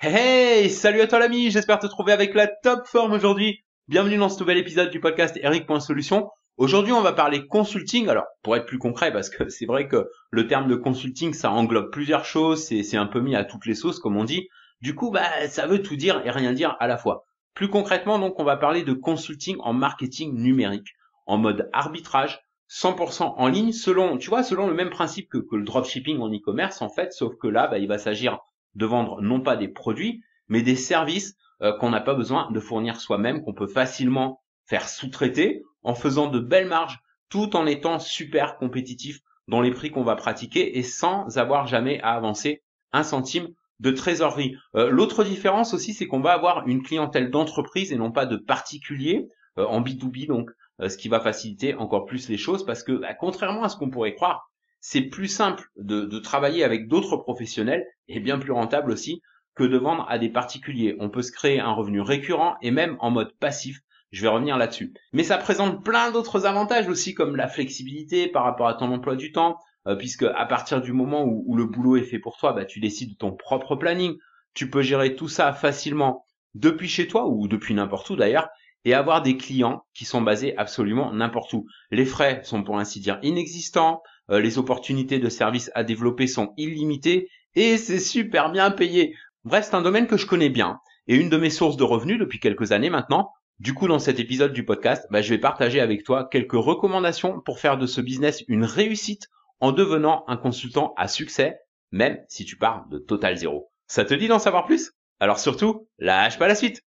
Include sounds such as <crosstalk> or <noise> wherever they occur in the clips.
Hey, salut à toi l'ami, j'espère te trouver avec la top forme aujourd'hui. Bienvenue dans ce nouvel épisode du podcast Eric.solution. Aujourd'hui, on va parler consulting. Alors, pour être plus concret, parce que <laughs> c'est vrai que le terme de consulting, ça englobe plusieurs choses, c'est un peu mis à toutes les sauces, comme on dit. Du coup, bah, ça veut tout dire et rien dire à la fois. Plus concrètement, donc, on va parler de consulting en marketing numérique, en mode arbitrage, 100% en ligne, selon, tu vois, selon le même principe que, que le dropshipping en e-commerce, en fait, sauf que là, bah, il va s'agir de vendre non pas des produits, mais des services euh, qu'on n'a pas besoin de fournir soi-même, qu'on peut facilement faire sous-traiter en faisant de belles marges, tout en étant super compétitif dans les prix qu'on va pratiquer et sans avoir jamais à avancer un centime de trésorerie. Euh, l'autre différence aussi, c'est qu'on va avoir une clientèle d'entreprise et non pas de particulier euh, en B2B, donc ce qui va faciliter encore plus les choses parce que, bah, contrairement à ce qu'on pourrait croire, c'est plus simple de, travailler avec d'autres professionnels et bien plus rentable aussi que de vendre à des particuliers. On peut se créer un revenu récurrent et même en mode passif. Je vais revenir là-dessus. Mais ça présente plein d'autres avantages aussi comme la flexibilité par rapport à ton emploi du temps, euh, puisque à partir du moment où, le boulot est fait pour toi, bah, tu décides de ton propre planning. Tu peux gérer tout ça facilement depuis chez toi ou depuis n'importe où d'ailleurs et avoir des clients qui sont basés absolument n'importe où. Les frais sont pour ainsi dire inexistants, euh, les opportunités de services à développer sont illimitées et c'est super bien payé. Bref, c'est un domaine que je connais bien et une de mes sources de revenus depuis quelques années maintenant. Du coup, dans cet épisode du podcast, bah, je vais partager avec toi quelques recommandations pour faire de ce business une réussite en devenant un consultant à succès, même si tu pars de total zéro. Ça te dit d'en savoir plus? Alors surtout, lâche pas la suite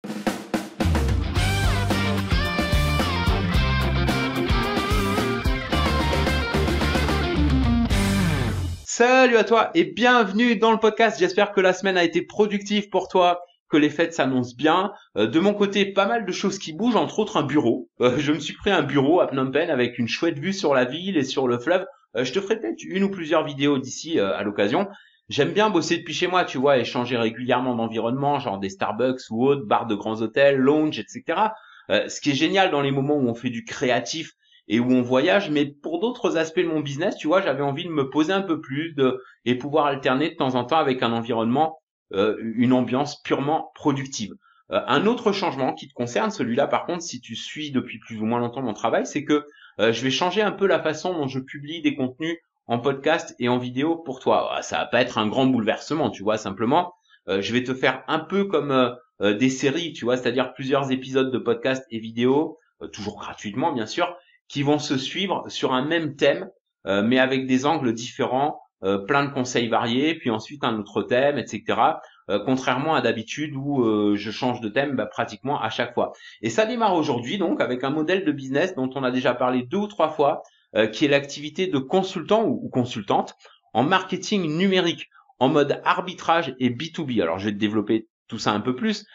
Salut à toi et bienvenue dans le podcast. J'espère que la semaine a été productive pour toi, que les fêtes s'annoncent bien. Euh, de mon côté, pas mal de choses qui bougent, entre autres un bureau. Euh, je me suis pris un bureau à Phnom Penh avec une chouette vue sur la ville et sur le fleuve. Euh, je te ferai peut-être une ou plusieurs vidéos d'ici à l'occasion. J'aime bien bosser depuis chez moi, tu vois, et changer régulièrement d'environnement, genre des Starbucks ou autres, bars de grands hôtels, lounge, etc. ce qui est génial dans les moments où on fait du créatif, et où on voyage, mais pour d'autres aspects de mon business, tu vois, j'avais envie de me poser un peu plus de, et pouvoir alterner de temps en temps avec un environnement, euh, une ambiance purement productive. Euh, un autre changement qui te concerne, celui-là par contre, si tu suis depuis plus ou moins longtemps mon travail, c'est que euh, je vais changer un peu la façon dont je publie des contenus en podcast et en vidéo pour toi. Ah, ça va pas être un grand bouleversement, tu vois, simplement, je vais te faire un peu comme des séries, tu vois, c'est-à-dire plusieurs épisodes de podcast et vidéo, toujours gratuitement bien sûr, qui vont se suivre sur un même thème, euh, mais avec des angles différents, euh, plein de conseils variés, puis ensuite un autre thème, etc. Euh, contrairement à d'habitude où je change de thème bah, pratiquement à chaque fois. Et ça démarre aujourd'hui donc avec un modèle de business dont on a déjà parlé deux ou trois fois, qui est l'activité de consultant ou, consultante en marketing numérique, en mode arbitrage et B2B. Alors je vais développer tout ça un peu plus,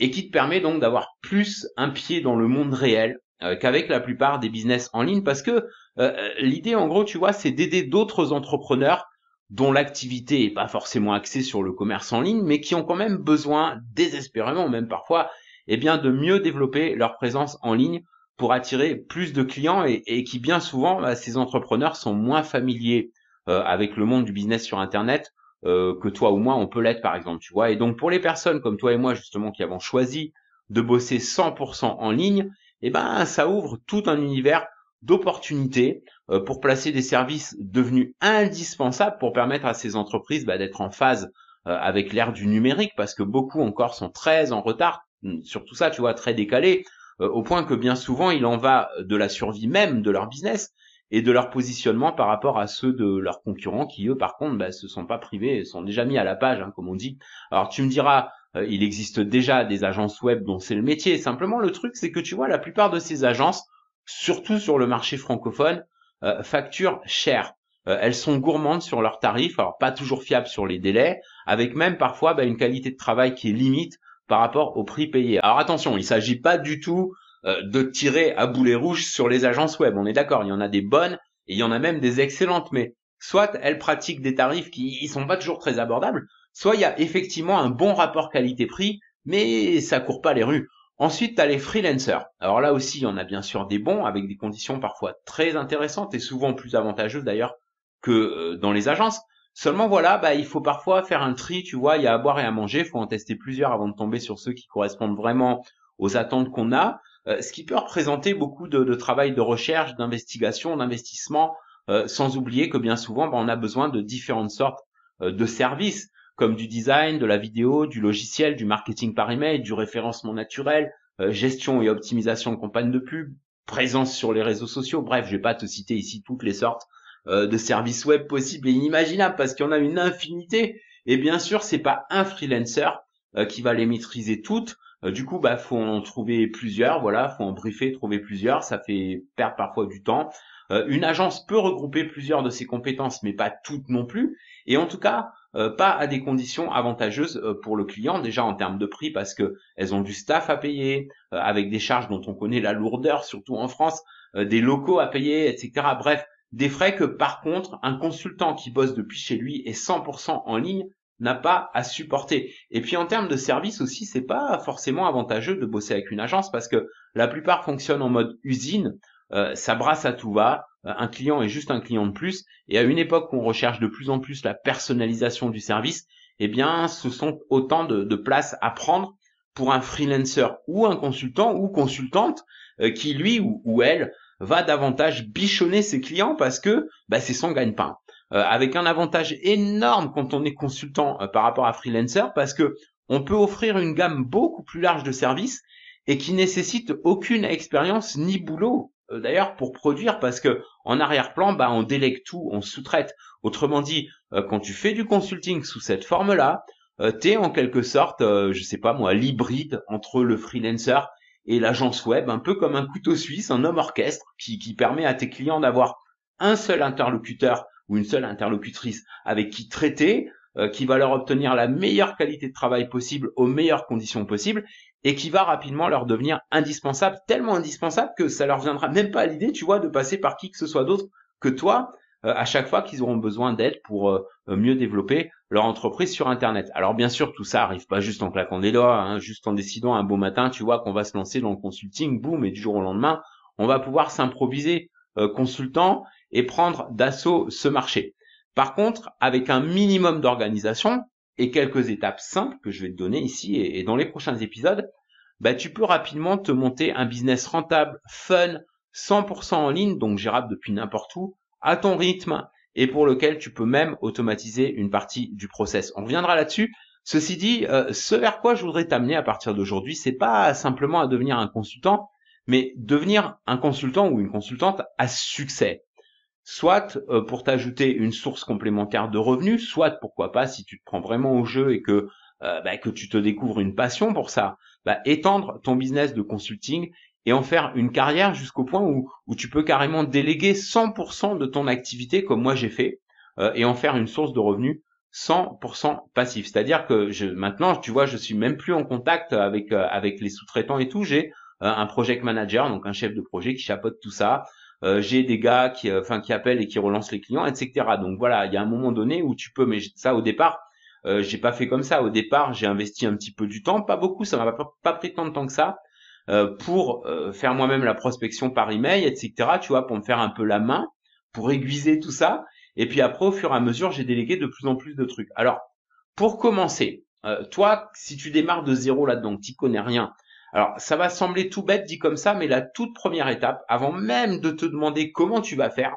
et qui te permet donc d'avoir plus un pied dans le monde réel, euh, qu'avec la plupart des business en ligne parce que euh, euh, l'idée en gros tu vois c'est d'aider d'autres entrepreneurs dont l'activité est pas forcément axée sur le commerce en ligne mais qui ont quand même besoin désespérément même parfois eh bien de mieux développer leur présence en ligne pour attirer plus de clients et, qui bien souvent bah, ces entrepreneurs sont moins familiers avec le monde du business sur internet que toi ou moi on peut l'être par exemple tu vois. Et donc pour les personnes comme toi et moi justement qui avons choisi de bosser 100% en ligne eh ben ça ouvre tout un univers d'opportunités euh, pour placer des services devenus indispensables pour permettre à ces entreprises bah, d'être en phase euh, avec l'ère du numérique parce que beaucoup encore sont très en retard hum, sur tout ça, tu vois, très décalé, euh, au point que bien souvent il en va de la survie même de leur business et de leur positionnement par rapport à ceux de leurs concurrents qui eux par contre bah, se sont pas privés, sont déjà mis à la page hein, comme on dit. Alors tu me diras euh, il existe déjà des agences web dont c'est le métier. Simplement, le truc, c'est que tu vois, la plupart de ces agences, surtout sur le marché francophone, euh, facturent cher. Euh, elles sont gourmandes sur leurs tarifs, alors pas toujours fiables sur les délais, avec même parfois bah, une qualité de travail qui est limite par rapport au prix payé. Alors attention, il ne s'agit pas du tout de tirer à boulet rouge sur les agences web. On est d'accord, il y en a des bonnes et il y en a même des excellentes, mais soit elles pratiquent des tarifs qui ne sont pas toujours très abordables, soit il y a effectivement un bon rapport qualité-prix, mais ça court pas les rues. Ensuite, tu les freelancers. Alors là aussi, en a bien sûr des bons, avec des conditions parfois très intéressantes et souvent plus avantageuses d'ailleurs que euh, dans les agences. Seulement voilà, bah, il faut parfois faire un tri, tu vois, il y a à boire et à manger, il faut en tester plusieurs avant de tomber sur ceux qui correspondent vraiment aux attentes qu'on a, euh, ce qui peut représenter beaucoup de, travail de recherche, d'investigation, d'investissement, euh, sans oublier que bien souvent, bah, on a besoin de différentes sortes de services, comme du design, de la vidéo, du logiciel, du marketing par email, du référencement naturel, gestion et optimisation de campagnes de pub, présence sur les réseaux sociaux. Bref, je vais pas te citer ici toutes les sortes euh, de services web possibles et inimaginables parce qu'il y en a une infinité. Et bien sûr, c'est pas un freelancer euh, qui va les maîtriser toutes. Euh, du coup, bah, faut en trouver plusieurs. Voilà, faut en briefer, trouver plusieurs. Ça fait perdre parfois du temps. une agence peut regrouper plusieurs de ses compétences, mais pas toutes non plus. Et en tout cas, pas à des conditions avantageuses pour le client, déjà en termes de prix, parce que elles ont du staff à payer, avec des charges dont on connaît la lourdeur, surtout en France, des locaux à payer, etc. Bref, des frais que par contre, un consultant qui bosse depuis chez lui et 100% en ligne n'a pas à supporter. Et puis en termes de service aussi, c'est pas forcément avantageux de bosser avec une agence parce que la plupart fonctionnent en mode usine, euh, ça brasse à tout va, euh, un client est juste un client de plus, et à une époque où on recherche de plus en plus la personnalisation du service, eh bien ce sont autant de, places à prendre pour un freelancer ou un consultant ou consultante euh, qui lui ou elle va davantage bichonner ses clients parce que bah, c'est son gagne-pain. Euh, avec un avantage énorme quand on est consultant par rapport à freelancer parce que on peut offrir une gamme beaucoup plus large de services et qui nécessite aucune expérience ni boulot euh, d'ailleurs pour produire parce que en arrière-plan bah on délègue tout, on sous-traite. Autrement dit, quand tu fais du consulting sous cette forme-là, tu es en quelque sorte, je sais pas moi, l'hybride entre le freelancer et l'agence web, un peu comme un couteau suisse, un homme orchestre qui, qui permet à tes clients d'avoir un seul interlocuteur ou une seule interlocutrice avec qui traiter, euh, qui va leur obtenir la meilleure qualité de travail possible aux meilleures conditions possibles et qui va rapidement leur devenir indispensable, tellement indispensable que ça leur viendra même pas à l'idée, tu vois, de passer par qui que ce soit d'autre que toi euh, à chaque fois qu'ils auront besoin d'aide pour euh, mieux développer leur entreprise sur Internet. Alors bien sûr, tout ça arrive pas juste en claquant des doigts, hein, juste en décidant un beau matin, tu vois, qu'on va se lancer dans le consulting, boum, et du jour au lendemain, on va pouvoir s'improviser euh, consultant et prendre d'assaut ce marché. Par contre, avec un minimum d'organisation et quelques étapes simples que je vais te donner ici et, dans les prochains épisodes, bah, tu peux rapidement te monter un business rentable, fun, 100% en ligne, donc gérable depuis n'importe où, à ton rythme et pour lequel tu peux même automatiser une partie du process. On reviendra là-dessus. Ceci dit, euh, ce vers quoi je voudrais t'amener à partir d'aujourd'hui, c'est pas simplement à devenir un consultant, mais devenir un consultant ou une consultante à succès. Soit euh, pour t'ajouter une source complémentaire de revenus, soit pourquoi pas si tu te prends vraiment au jeu et que euh, bah, que tu te découvres une passion pour ça, bah, étendre ton business de consulting et en faire une carrière jusqu'au point où, où tu peux carrément déléguer 100% de ton activité comme moi j'ai fait euh, et en faire une source de revenus 100% passif. C'est-à-dire que maintenant, tu vois, je suis même plus en contact avec avec les sous-traitants et tout. J'ai un project manager, donc un chef de projet qui chapeaute tout ça. J'ai des gars qui, enfin, qui appellent et qui relancent les clients, etc. Donc voilà, il y a un moment donné où tu peux, mais ça au départ, j'ai pas fait comme ça. Au départ, j'ai investi un petit peu du temps, pas beaucoup, ça m'a pas, pris tant de temps que ça. Euh, pour euh, faire moi-même la prospection par email, etc. Tu vois, pour me faire un peu la main, pour aiguiser tout ça. Et puis après, au fur et à mesure, j'ai délégué de plus en plus de trucs. Alors, pour commencer, euh, toi, si tu démarres de zéro là-dedans, tu connais rien. Alors, ça va sembler tout bête dit comme ça, mais la toute première étape, avant même de te demander comment tu vas faire,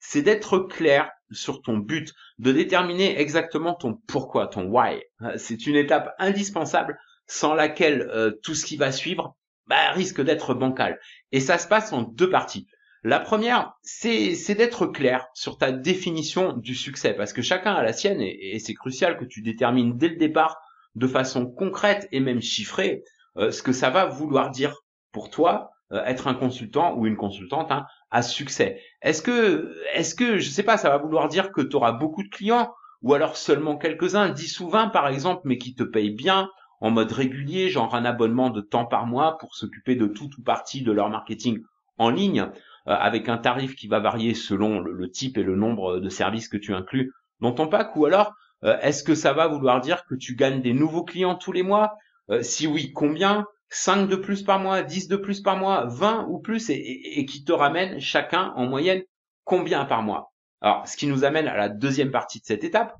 c'est d'être clair sur ton but, de déterminer exactement ton pourquoi, ton why. C'est une étape indispensable sans laquelle tout ce qui va suivre bah, risque d'être bancal. Et ça se passe en deux parties. La première, c'est d'être clair sur ta définition du succès, parce que chacun a la sienne, et, c'est crucial que tu détermines dès le départ, de façon concrète et même chiffrée, euh, ce que ça va vouloir dire pour toi euh, être un consultant ou une consultante hein, à succès. Est-ce que, est-ce que, je sais pas, ça va vouloir dire que tu auras beaucoup de clients, ou alors seulement quelques-uns, 10 ou 20 par exemple, mais qui te payent bien, en mode régulier, genre un abonnement de temps par mois pour s'occuper de tout ou partie de leur marketing en ligne, euh, avec un tarif qui va varier selon le, type et le nombre de services que tu inclus dans ton pack, ou alors euh, est-ce que ça va vouloir dire que tu gagnes des nouveaux clients tous les mois euh, Si oui, combien? 5 de plus par mois, 10 de plus par mois, 20 ou plus, et, qui te ramènent chacun en moyenne combien par mois? Alors, ce qui nous amène à la deuxième partie de cette étape.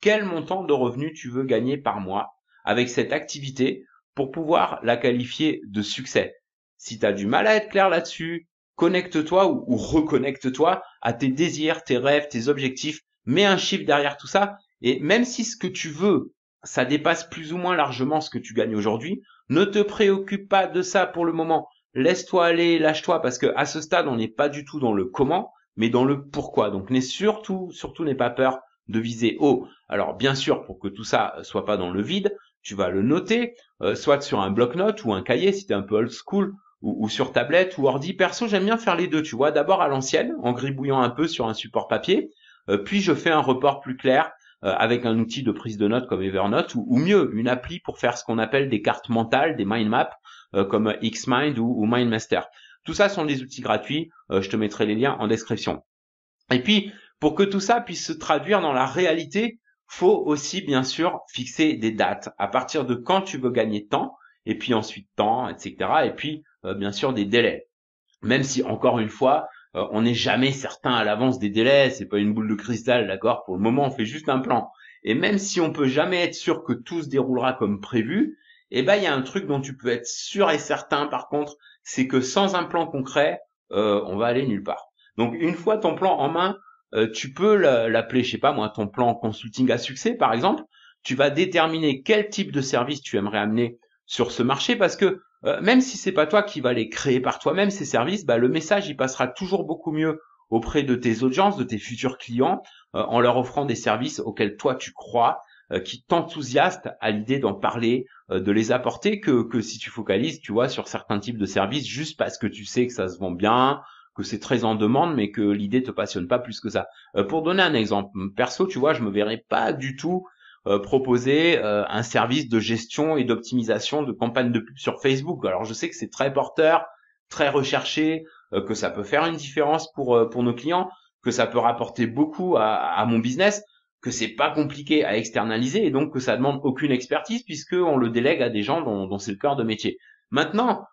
Quel montant de revenus tu veux gagner par mois avec cette activité pour pouvoir la qualifier de succès? Si tu as du mal à être clair là-dessus, connecte-toi ou reconnecte-toi à tes désirs, tes rêves, tes objectifs, mets un chiffre derrière tout ça et même si ce que tu veux, ça dépasse plus ou moins largement ce que tu gagnes aujourd'hui, ne te préoccupe pas de ça pour le moment. Laisse-toi aller, lâche-toi parce que à ce stade, on n'est pas du tout dans le comment, mais dans le pourquoi. Donc n'aie surtout, surtout n'aie pas peur de viser haut. Alors bien sûr, pour que tout ça soit pas dans le vide, tu vas le noter, euh, soit sur un bloc-notes ou un cahier si tu es un peu old school, ou, sur tablette ou ordi. Perso, j'aime bien faire les deux, tu vois. D'abord à l'ancienne, en gribouillant un peu sur un support papier, euh, puis je fais un report plus clair euh, avec un outil de prise de notes comme Evernote, ou, mieux, une appli pour faire ce qu'on appelle des cartes mentales, des mind maps, comme Xmind ou, ou MindMaster. Tout ça sont des outils gratuits, je te mettrai les liens en description. Et puis, pour que tout ça puisse se traduire dans la réalité, faut aussi bien sûr fixer des dates à partir de quand tu veux gagner temps et puis ensuite temps, etc. Et puis euh, bien sûr des délais. Même si encore une fois, euh, on n'est jamais certain à l'avance des délais, c'est pas une boule de cristal, d'accord? Pour le moment, on fait juste un plan. Et même si on peut jamais être sûr que tout se déroulera comme prévu, eh ben il y a un truc dont tu peux être sûr et certain. Par contre, c'est que sans un plan concret, euh, on va aller nulle part. Donc une fois ton plan en main, euh, tu peux l'appeler, je sais pas moi, ton plan consulting à succès, par exemple. Tu vas déterminer quel type de service tu aimerais amener sur ce marché parce que euh, même si c'est pas toi qui vas les créer par toi-même ces services, bah, le message il passera toujours beaucoup mieux auprès de tes audiences, de tes futurs clients, euh, en leur offrant des services auxquels toi tu crois, qui t'enthousiastent à l'idée d'en parler, de les apporter, que, que si tu focalises, tu vois, sur certains types de services juste parce que tu sais que ça se vend bien, que c'est très en demande, mais que l'idée te passionne pas plus que ça. Euh, pour donner un exemple, perso, tu vois, je me verrais pas du tout euh, proposer euh, un service de gestion et d'optimisation de campagne de pub sur Facebook. Alors je sais que c'est très porteur, très recherché, que ça peut faire une différence pour pour nos clients, que ça peut rapporter beaucoup à, mon business, que c'est pas compliqué à externaliser et donc que ça demande aucune expertise puisque on le délègue à des gens dont, dont c'est le cœur de métier. Maintenant,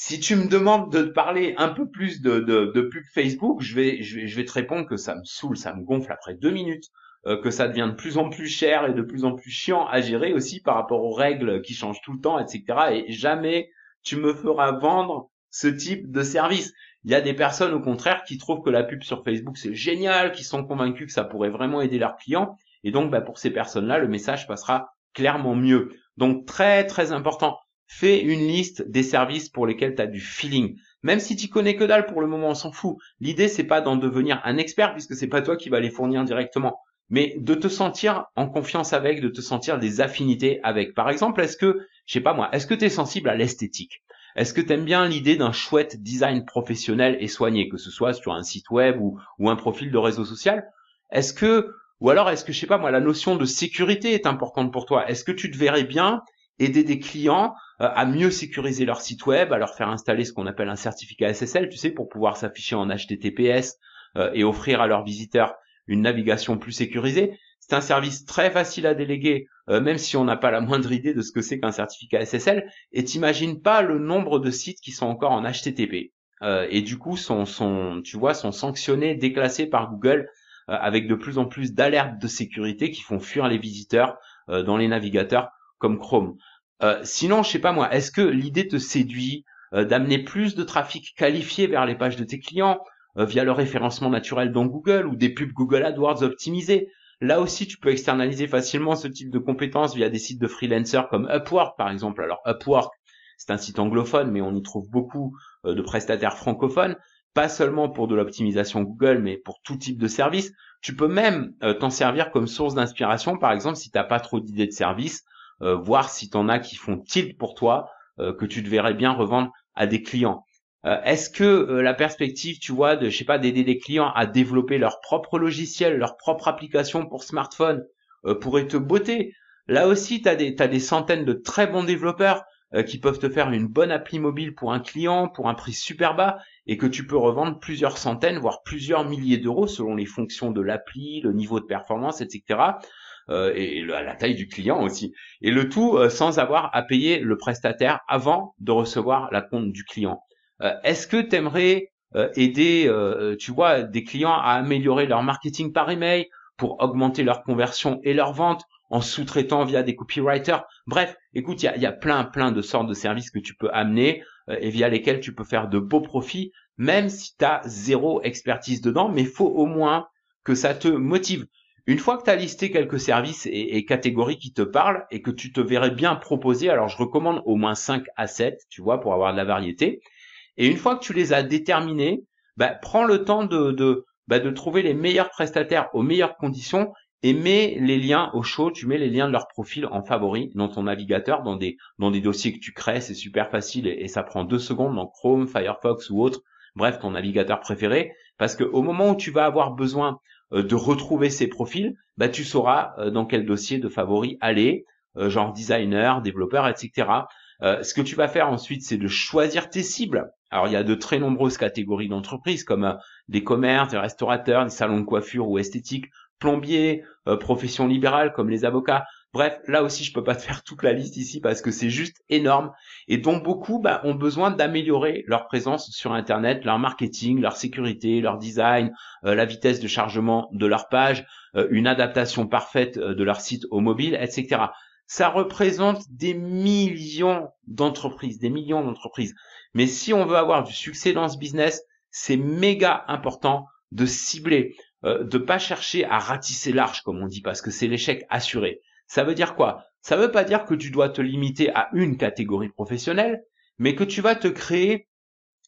si tu me demandes de parler un peu plus de, de, pub Facebook, je vais, je, vais, te répondre que ça me saoule, ça me gonfle après deux minutes, euh, que ça devient de plus en plus cher et de plus en plus chiant à gérer aussi par rapport aux règles qui changent tout le temps, etc. Et jamais tu me feras vendre ce type de service. Il y a des personnes au contraire qui trouvent que la pub sur Facebook c'est génial, qui sont convaincus que ça pourrait vraiment aider leurs clients. Et donc bah, pour ces personnes-là, le message passera clairement mieux. Donc très très important fais une liste des services pour lesquels tu as du feeling. Même si tu connais que dalle pour le moment, on s'en fout. L'idée c'est pas d'en devenir un expert puisque c'est pas toi qui vas les fournir directement, mais de te sentir en confiance avec, de te sentir des affinités avec. Par exemple, est-ce que, je sais pas moi, est-ce que tu es sensible à l'esthétique? Est-ce que tu aimes bien l'idée d'un chouette design professionnel et soigné, que ce soit sur un site web ou, un profil de réseau social? Est-ce que ou alors est-ce que je sais pas moi la notion de sécurité est importante pour toi? Est-ce que tu te verrais bien aider des clients euh, à mieux sécuriser leur site web, à leur faire installer ce qu'on appelle un certificat SSL, tu sais, pour pouvoir s'afficher en HTTPS euh, et offrir à leurs visiteurs une navigation plus sécurisée. C'est un service très facile à déléguer, euh, même si on n'a pas la moindre idée de ce que c'est qu'un certificat SSL. Et t'imagines pas le nombre de sites qui sont encore en HTTP et du coup sont, tu vois, sont sanctionnés, déclassés par Google avec de plus en plus d'alertes de sécurité qui font fuir les visiteurs dans les navigateurs comme Chrome. Euh, sinon, je sais pas moi, est-ce que l'idée te séduit euh, d'amener plus de trafic qualifié vers les pages de tes clients euh, via le référencement naturel dans Google ou des pubs Google AdWords optimisées Là aussi, tu peux externaliser facilement ce type de compétences via des sites de freelancers comme Upwork, par exemple. Alors Upwork, c'est un site anglophone, mais on y trouve beaucoup de prestataires francophones, pas seulement pour de l'optimisation Google, mais pour tout type de service. Tu peux même t'en servir comme source d'inspiration, par exemple, si tu n'as pas trop d'idées de service, euh, voir si tu en as qui font tilt pour toi, euh, que tu te verrais bien revendre à des clients. Euh, est-ce que la perspective, tu vois, de je sais pas d'aider des clients à développer leur propre logiciel, leur propre application pour smartphone pourrait te botter? Là aussi, tu as des, des centaines de très bons développeurs qui peuvent te faire une bonne appli mobile pour un client pour un prix super bas et que tu peux revendre plusieurs centaines, voire plusieurs milliers d'euros selon les fonctions de l'appli, le niveau de performance, etc. Euh, et la taille du client aussi. Et le tout euh, sans avoir à payer le prestataire avant de recevoir la compte du client. Euh, est-ce que tu aimerais euh, aider, euh, tu vois, des clients à améliorer leur marketing par email pour augmenter leur conversion et leur vente en sous-traitant via des copywriters? Bref, écoute, il y a, y a, plein, plein de sortes de services que tu peux amener et via lesquels tu peux faire de beaux profits, même si tu as zéro expertise dedans, mais faut au moins que ça te motive. Une fois que tu as listé quelques services et, catégories qui te parlent et que tu te verrais bien proposer, alors je recommande au moins 5 à 7, tu vois, pour avoir de la variété. Et une fois que tu les as déterminés, bah, prends le temps bah, de trouver les meilleurs prestataires aux meilleures conditions et mets les liens au chaud, tu mets les liens de leur profil en favori dans ton navigateur, dans des, dossiers que tu crées, c'est super facile et, ça prend deux secondes dans Chrome, Firefox ou autre, bref, ton navigateur préféré, parce que au moment où tu vas avoir besoin euh, de retrouver ces profils, bah, tu sauras euh, dans quel dossier de favoris aller, euh, genre designer, développeur, etc. ce que tu vas faire ensuite, c'est de choisir tes cibles. Alors, il y a de très nombreuses catégories d'entreprises comme des commerces, des restaurateurs, des salons de coiffure ou esthétiques, plombiers, professions libérales comme les avocats. Bref, là aussi, je peux pas te <laughs> faire toute la liste ici parce que c'est juste énorme et dont beaucoup bah, ont besoin d'améliorer leur présence sur Internet, leur marketing, leur sécurité, leur design, euh, la vitesse de chargement de leur page, euh, une adaptation parfaite euh, de leur site au mobile, etc. Ça représente des millions d'entreprises, des millions d'entreprises. Mais si on veut avoir du succès dans ce business, c'est méga important de cibler, de pas chercher à ratisser large, comme on dit, parce que c'est l'échec assuré. Ça veut dire quoi? Ça veut pas dire que tu dois te limiter à une catégorie professionnelle, mais que tu vas te créer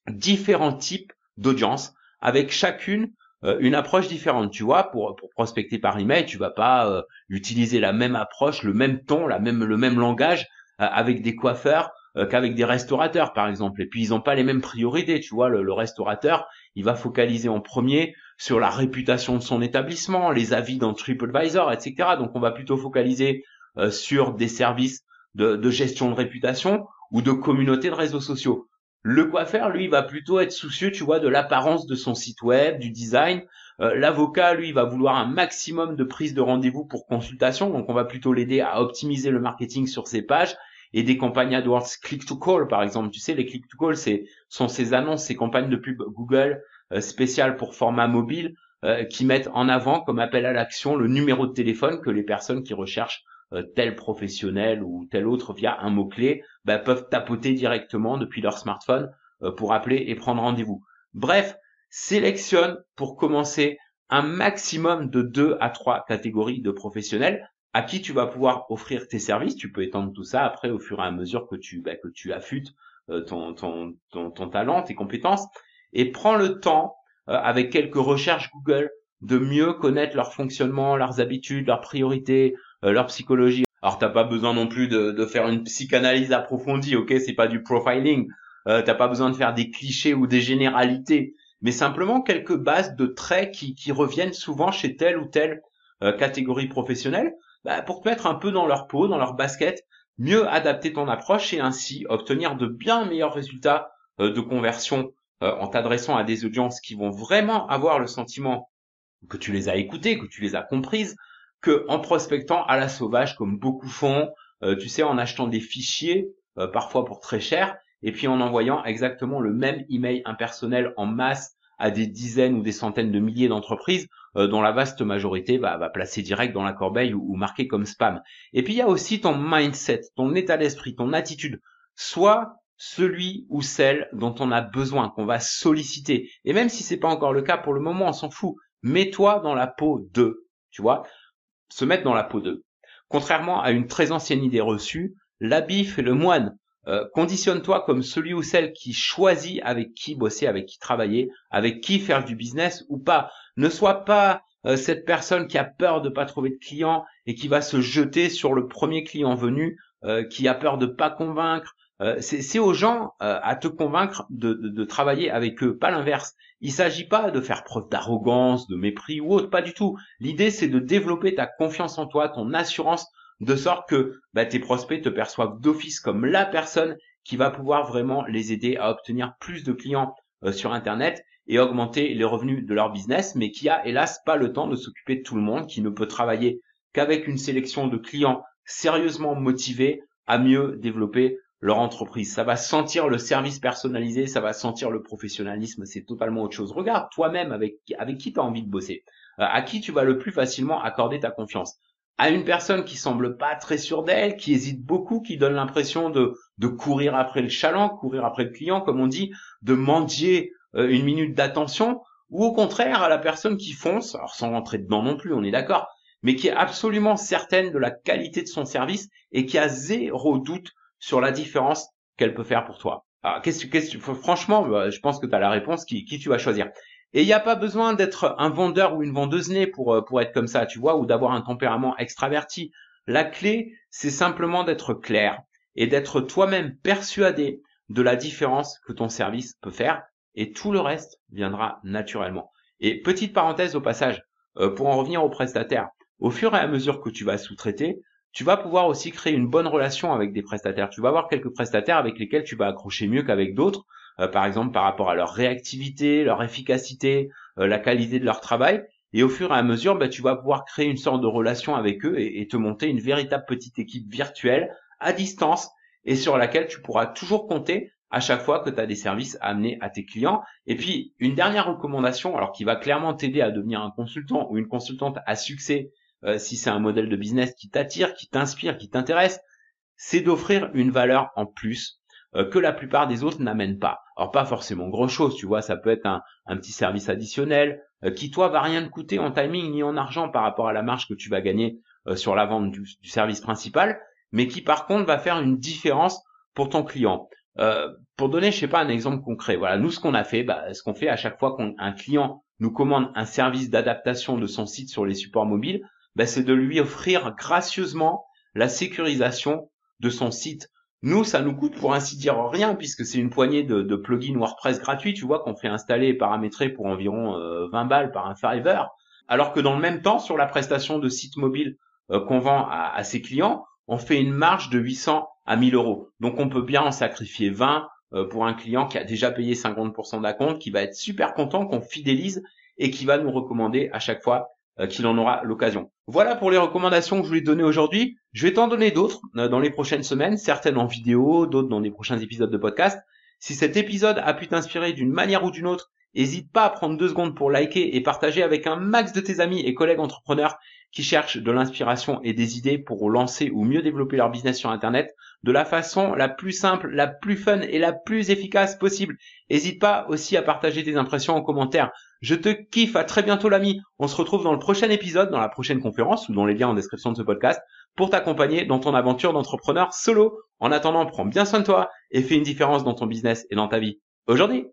différents types d'audience avec chacune euh, une approche différente. Tu vois, pour, pour prospecter par email, tu vas pas euh, utiliser la même approche, le même ton, la même, le même langage euh, avec des coiffeurs qu'avec des restaurateurs, par exemple. Et puis, ils n'ont pas les mêmes priorités. Tu vois, le, restaurateur, il va focaliser en premier sur la réputation de son établissement, les avis dans TripAdvisor, etc. Donc on va plutôt focaliser sur des services de, gestion de réputation ou de communauté de réseaux sociaux. Le coiffeur, lui, va plutôt être soucieux, tu vois, de l'apparence de son site web, du design. Euh, l'avocat, lui, va vouloir un maximum de prise de rendez-vous pour consultation. Donc, on va plutôt l'aider à optimiser le marketing sur ses pages et des campagnes AdWords click to call, par exemple. Tu sais, les click to call, c'est sont ces annonces, ces campagnes de pub Google euh, spéciales pour format mobile euh, qui mettent en avant comme appel à l'action le numéro de téléphone que les personnes qui recherchent euh, tel professionnel ou tel autre via un mot-clé bah, peuvent tapoter directement depuis leur smartphone pour appeler et prendre rendez-vous. Bref, sélectionne pour commencer un maximum de deux à trois catégories de professionnels à qui tu vas pouvoir offrir tes services. Tu peux étendre tout ça après au fur et à mesure que tu, bah, que tu affûtes ton, ton, ton, ton, talent, tes compétences et prends le temps, euh, avec quelques recherches Google, de mieux connaître leur fonctionnement, leurs habitudes, leurs priorités, euh, leur psychologie. Alors t'as pas besoin non plus de, de, faire une psychanalyse approfondie, ok? C'est pas du profiling. Euh, t'as pas besoin de faire des clichés ou des généralités, mais simplement quelques bases de traits qui, qui reviennent souvent chez telle ou telle euh, catégorie professionnelle, bah, pour te mettre un peu dans leur peau, dans leur basket, mieux adapter ton approche et ainsi obtenir de bien meilleurs résultats de conversion euh, en t'adressant à des audiences qui vont vraiment avoir le sentiment que tu les as écoutées, que tu les as comprises, que en prospectant à la sauvage comme beaucoup font, euh, tu sais, en achetant des fichiers, euh, parfois pour très cher, et puis en envoyant exactement le même email impersonnel en masse à des dizaines ou des centaines de milliers d'entreprises dont la vaste majorité va, va, placer direct dans la corbeille ou, ou marquer comme spam. Et puis il y a aussi ton mindset, ton état d'esprit, ton attitude. Soit celui ou celle dont on a besoin, qu'on va solliciter. Et même si c'est pas encore le cas pour le moment, on s'en fout. Mets-toi dans la peau de, tu vois, se mettre dans la peau de. Contrairement à une très ancienne idée reçue, l'habit fait le moine. Euh, conditionne-toi comme celui ou celle qui choisit avec qui bosser, avec qui travailler, avec qui faire du business ou pas. Ne sois pas euh, cette personne qui a peur de pas trouver de clients et qui va se jeter sur le premier client venu, euh, qui a peur de pas convaincre, euh, c'est aux gens euh, à te convaincre de, travailler avec eux, pas l'inverse. Il s'agit pas de faire preuve d'arrogance, de mépris ou autre, pas du tout. L'idée c'est de développer ta confiance en toi, ton assurance, de sorte que bah, tes prospects te perçoivent d'office comme la personne qui va pouvoir vraiment les aider à obtenir plus de clients euh, sur Internet et augmenter les revenus de leur business, mais qui a hélas pas le temps de s'occuper de tout le monde, qui ne peut travailler qu'avec une sélection de clients sérieusement motivés à mieux développer leur entreprise. Ça va sentir le service personnalisé, ça va sentir le professionnalisme. C'est totalement autre chose. Regarde toi-même avec, avec qui tu as envie de bosser. Euh, à qui tu vas le plus facilement accorder ta confiance. À une personne qui semble pas très sûre d'elle, qui hésite beaucoup, qui donne l'impression de, de courir après le chaland, courir après le client, comme on dit, de mendier euh, une minute d'attention, ou au contraire à la personne qui fonce, alors sans rentrer dedans non plus, on est d'accord, mais qui est absolument certaine de la qualité de son service et qui a zéro doute sur la différence qu'elle peut faire pour toi. Alors, qu'est-ce, qu'est-ce, franchement, bah, je pense que tu as la réponse qui, qui tu vas choisir. Et il n'y a pas besoin d'être un vendeur ou une vendeuse née pour, euh, pour être comme ça, tu vois, ou d'avoir un tempérament extraverti. La clé, c'est simplement d'être clair et d'être toi-même persuadé de la différence que ton service peut faire et tout le reste viendra naturellement. Et petite parenthèse au passage, euh, pour en revenir aux prestataires, au fur et à mesure que tu vas sous-traiter, tu vas pouvoir aussi créer une bonne relation avec des prestataires. Tu vas avoir quelques prestataires avec lesquels tu vas accrocher mieux qu'avec d'autres, euh, par exemple par rapport à leur réactivité, leur efficacité, euh, la qualité de leur travail. Et au fur et à mesure, bah, tu vas pouvoir créer une sorte de relation avec eux et, et te monter une véritable petite équipe virtuelle à distance et sur laquelle tu pourras toujours compter à chaque fois que tu as des services à amener à tes clients. Et puis, une dernière recommandation, alors qui va clairement t'aider à devenir un consultant ou une consultante à succès euh, si c'est un modèle de business qui t'attire, qui t'inspire, qui t'intéresse, c'est d'offrir une valeur en plus euh, que la plupart des autres n'amènent pas. Alors pas forcément grand chose, tu vois, ça peut être un, petit service additionnel euh, qui toi va rien te coûter en timing ni en argent par rapport à la marge que tu vas gagner sur la vente du, du, service principal, mais qui par contre va faire une différence pour ton client. pour donner, je sais pas, un exemple concret, voilà, nous ce qu'on a fait, bah, ce qu'on fait à chaque fois qu'un client nous commande un service d'adaptation de son site sur les supports mobiles, ben, c'est de lui offrir gracieusement la sécurisation de son site. Nous, ça nous coûte pour ainsi dire rien, puisque c'est une poignée de, plugins WordPress gratuits, tu vois, qu'on fait installer et paramétrer pour environ 20 euh, balles par un Fiverr. Alors que dans le même temps, sur la prestation de site mobile euh, qu'on vend à, ses clients, on fait une marge de 800 à 1000 euros. Donc on peut bien en sacrifier 20 euh, pour un client qui a déjà payé 50% d'acompte, qui va être super content qu'on fidélise et qui va nous recommander à chaque fois qu'il en aura l'occasion. Voilà pour les recommandations que je voulais donner aujourd'hui. Je vais t'en donner d'autres euh, dans les prochaines semaines, certaines en vidéo, d'autres dans les prochains épisodes de podcast. Si cet épisode a pu t'inspirer d'une manière ou d'une autre, n'hésite pas à prendre deux secondes pour liker et partager avec un max de tes amis et collègues entrepreneurs qui cherchent de l'inspiration et des idées pour lancer ou mieux développer leur business sur Internet de la façon la plus simple, la plus fun et la plus efficace possible. N'hésite pas aussi à partager tes impressions en commentaire. Je te kiffe, à très bientôt l'ami. On se retrouve dans le prochain épisode, dans la prochaine conférence ou dans les liens en description de ce podcast pour t'accompagner dans ton aventure d'entrepreneur solo. En attendant, prends bien soin de toi et fais une différence dans ton business et dans ta vie. Aujourd'hui